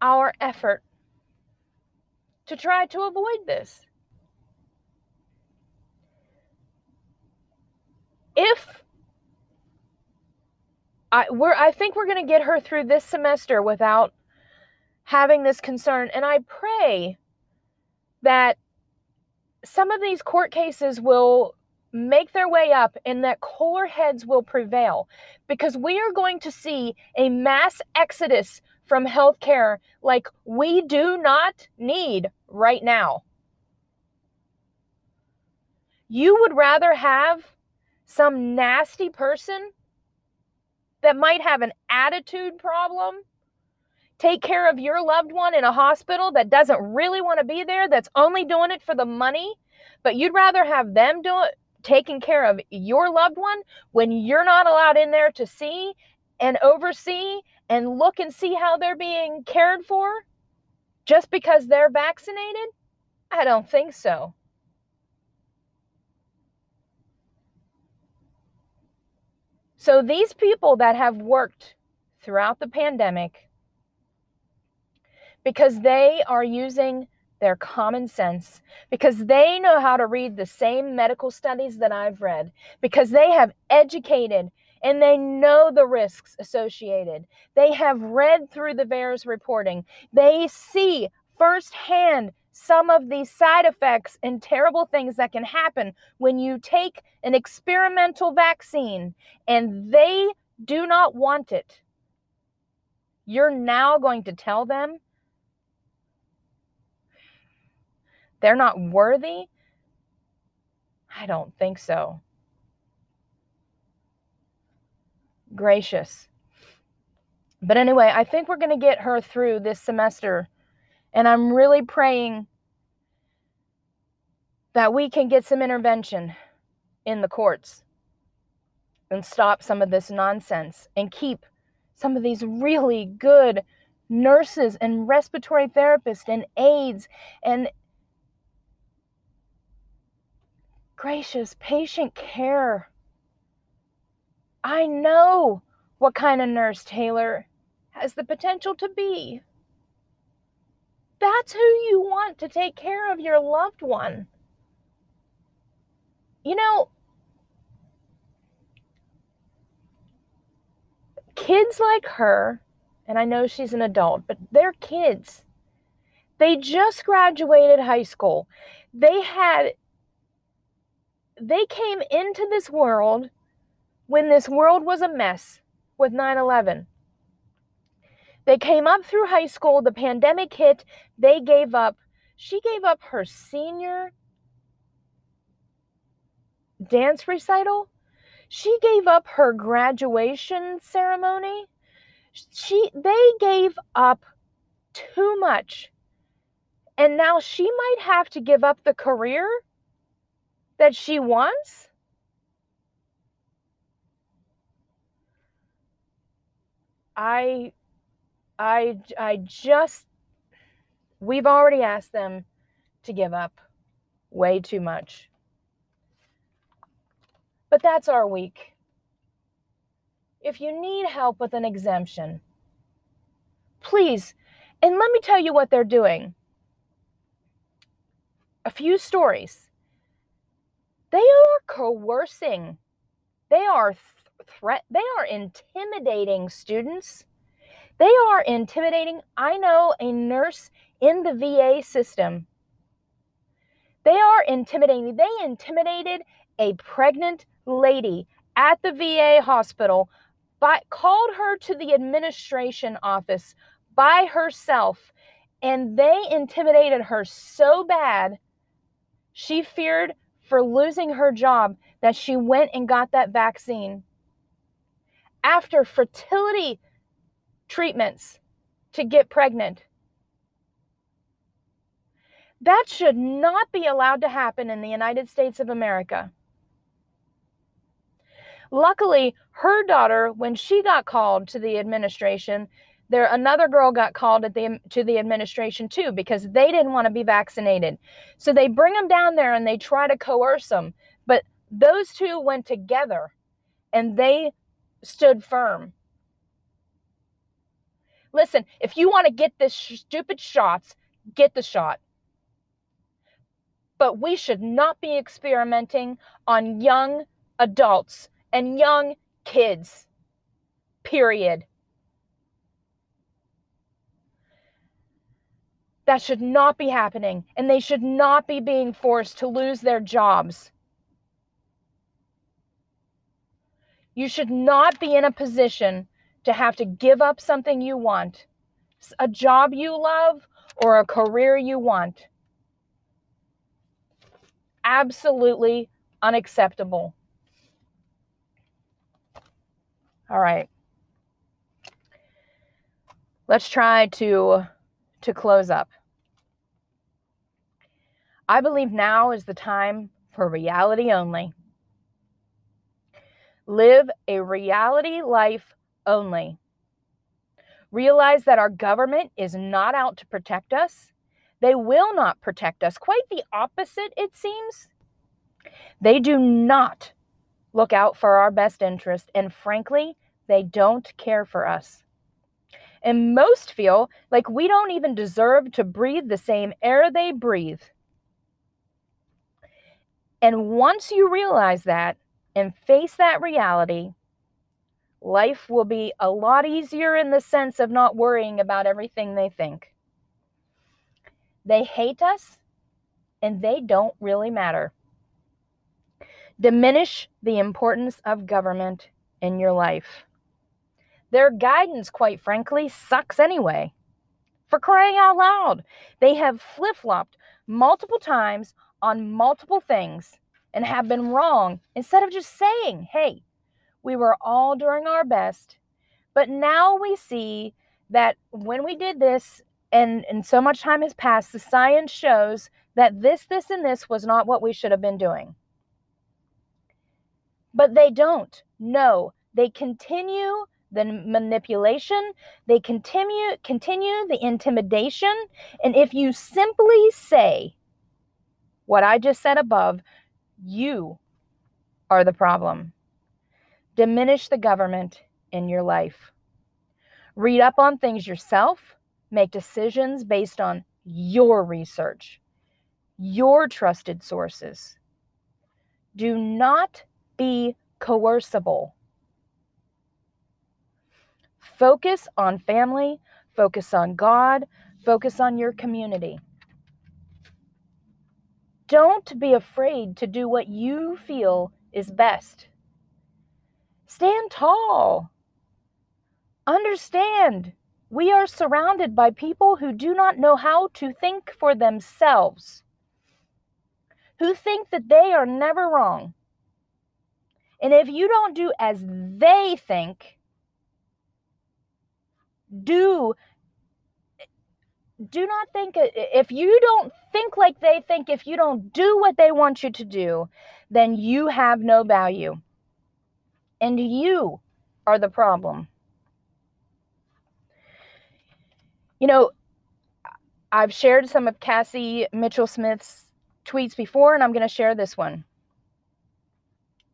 our effort to try to avoid this if I we're I think we're going to get her through this semester without having this concern and I pray that some of these court cases will make their way up and that cooler heads will prevail because we are going to see a mass exodus from healthcare like we do not need right now. You would rather have some nasty person that might have an attitude problem take care of your loved one in a hospital that doesn't really want to be there, that's only doing it for the money, but you'd rather have them do it, taking care of your loved one when you're not allowed in there to see and oversee and look and see how they're being cared for just because they're vaccinated? I don't think so. So, these people that have worked throughout the pandemic because they are using their common sense, because they know how to read the same medical studies that I've read, because they have educated and they know the risks associated. They have read through the VAERS reporting. They see firsthand some of these side effects and terrible things that can happen when you take an experimental vaccine and they do not want it. You're now going to tell them they're not worthy? I don't think so. Gracious. But anyway, I think we're going to get her through this semester. And I'm really praying that we can get some intervention in the courts and stop some of this nonsense and keep some of these really good nurses and respiratory therapists and aides and gracious patient care. I know what kind of nurse Taylor has the potential to be. That's who you want to take care of your loved one. You know, kids like her, and I know she's an adult, but they're kids. They just graduated high school. They had they came into this world when this world was a mess with 9 11. They came up through high school, the pandemic hit, they gave up. She gave up her senior dance recital. She gave up her graduation ceremony. She they gave up too much. And now she might have to give up the career that she wants? I I I just we've already asked them to give up way too much. But that's our week. If you need help with an exemption, please, and let me tell you what they're doing. A few stories they are coercing. They are threat they are intimidating students. They are intimidating. I know a nurse in the VA system. They are intimidating. They intimidated a pregnant lady at the VA hospital, but called her to the administration office by herself, and they intimidated her so bad, she feared for losing her job that she went and got that vaccine. After fertility treatments to get pregnant. That should not be allowed to happen in the United States of America. Luckily, her daughter, when she got called to the administration, there another girl got called at the to the administration too because they didn't want to be vaccinated. So they bring them down there and they try to coerce them. But those two went together and they stood firm. Listen, if you want to get this stupid shots, get the shot. But we should not be experimenting on young adults and young kids. Period. That should not be happening, and they should not be being forced to lose their jobs. You should not be in a position to have to give up something you want, a job you love, or a career you want. Absolutely unacceptable. All right. Let's try to to close up. I believe now is the time for reality only. Live a reality life only. Realize that our government is not out to protect us. They will not protect us. Quite the opposite, it seems. They do not look out for our best interest, and frankly, they don't care for us. And most feel like we don't even deserve to breathe the same air they breathe. And once you realize that, and face that reality, life will be a lot easier in the sense of not worrying about everything they think. They hate us and they don't really matter. Diminish the importance of government in your life. Their guidance, quite frankly, sucks anyway. For crying out loud, they have flip flopped multiple times on multiple things and have been wrong instead of just saying, hey, we were all doing our best. But now we see that when we did this, and, and so much time has passed, the science shows that this, this, and this was not what we should have been doing. But they don't. No, they continue the manipulation, they continue continue the intimidation, and if you simply say what I just said above, you are the problem. Diminish the government in your life. Read up on things yourself. Make decisions based on your research, your trusted sources. Do not be coercible. Focus on family, focus on God, focus on your community. Don't be afraid to do what you feel is best. Stand tall. Understand, we are surrounded by people who do not know how to think for themselves, who think that they are never wrong. And if you don't do as they think, do do not think uh, if you don't think like they think if you don't do what they want you to do then you have no value and you are the problem you know i've shared some of cassie mitchell smith's tweets before and i'm going to share this one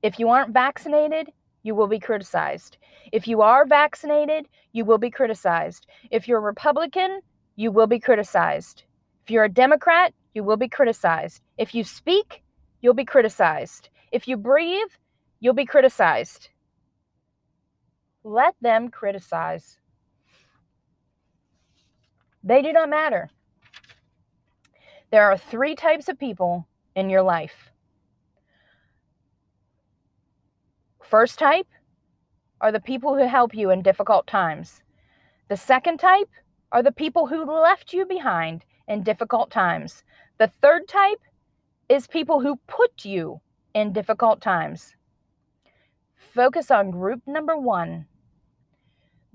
if you aren't vaccinated you will be criticized if you are vaccinated you will be criticized if you're a republican you will be criticized. If you're a Democrat, you will be criticized. If you speak, you'll be criticized. If you breathe, you'll be criticized. Let them criticize. They do not matter. There are three types of people in your life First type are the people who help you in difficult times. The second type are the people who left you behind in difficult times. The third type is people who put you in difficult times. Focus on group number one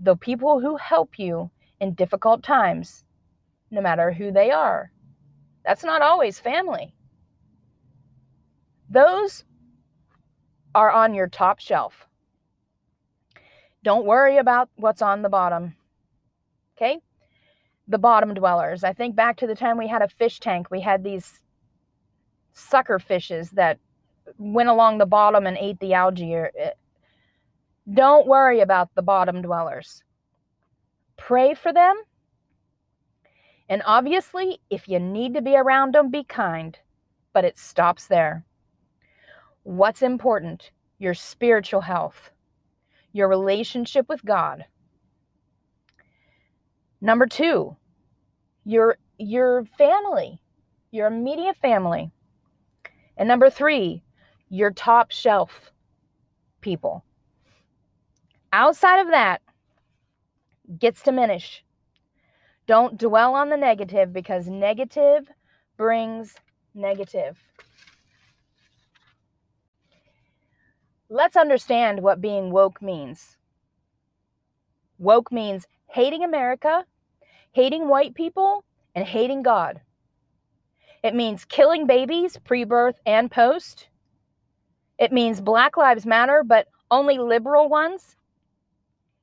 the people who help you in difficult times, no matter who they are. That's not always family. Those are on your top shelf. Don't worry about what's on the bottom. Okay? The bottom dwellers. I think back to the time we had a fish tank, we had these sucker fishes that went along the bottom and ate the algae. Uh, Don't worry about the bottom dwellers. Pray for them. And obviously, if you need to be around them, be kind. But it stops there. What's important? Your spiritual health, your relationship with God. Number two, your your family, your immediate family. And number three, your top shelf people. Outside of that, gets diminished. Don't dwell on the negative because negative brings negative. Let's understand what being woke means. Woke means hating America, hating white people, and hating God. It means killing babies pre birth and post. It means Black Lives Matter, but only liberal ones.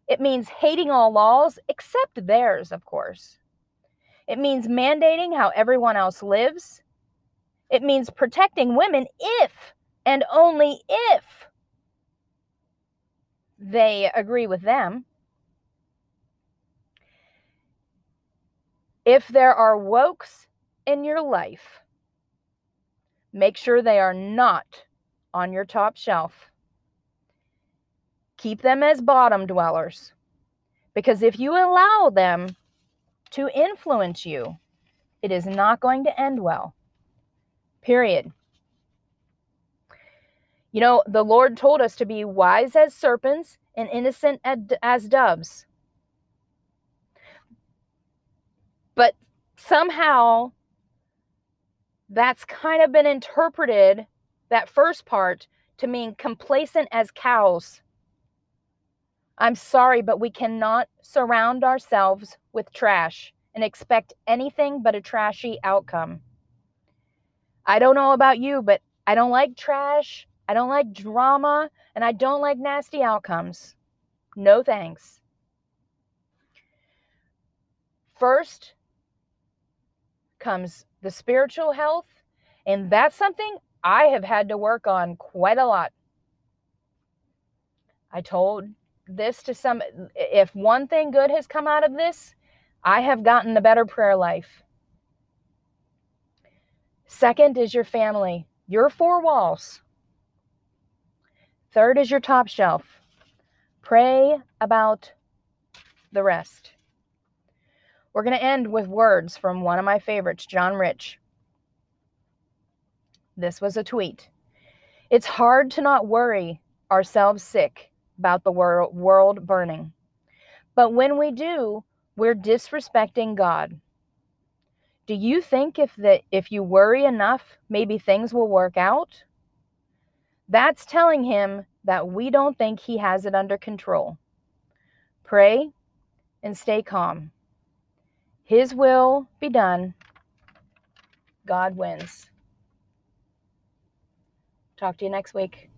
It means hating all laws except theirs, of course. It means mandating how everyone else lives. It means protecting women if and only if they agree with them. If there are wokes in your life, make sure they are not on your top shelf. Keep them as bottom dwellers. Because if you allow them to influence you, it is not going to end well. Period. You know, the Lord told us to be wise as serpents and innocent as doves. But somehow that's kind of been interpreted, that first part, to mean complacent as cows. I'm sorry, but we cannot surround ourselves with trash and expect anything but a trashy outcome. I don't know about you, but I don't like trash. I don't like drama, and I don't like nasty outcomes. No thanks. First comes the spiritual health, and that's something I have had to work on quite a lot. I told this to some if one thing good has come out of this, I have gotten a better prayer life. Second is your family, your four walls. Third is your top shelf. Pray about the rest. We're going to end with words from one of my favorites, John Rich. This was a tweet. It's hard to not worry ourselves sick about the wor- world burning. But when we do, we're disrespecting God. Do you think if that if you worry enough, maybe things will work out? That's telling him that we don't think he has it under control. Pray and stay calm. His will be done. God wins. Talk to you next week.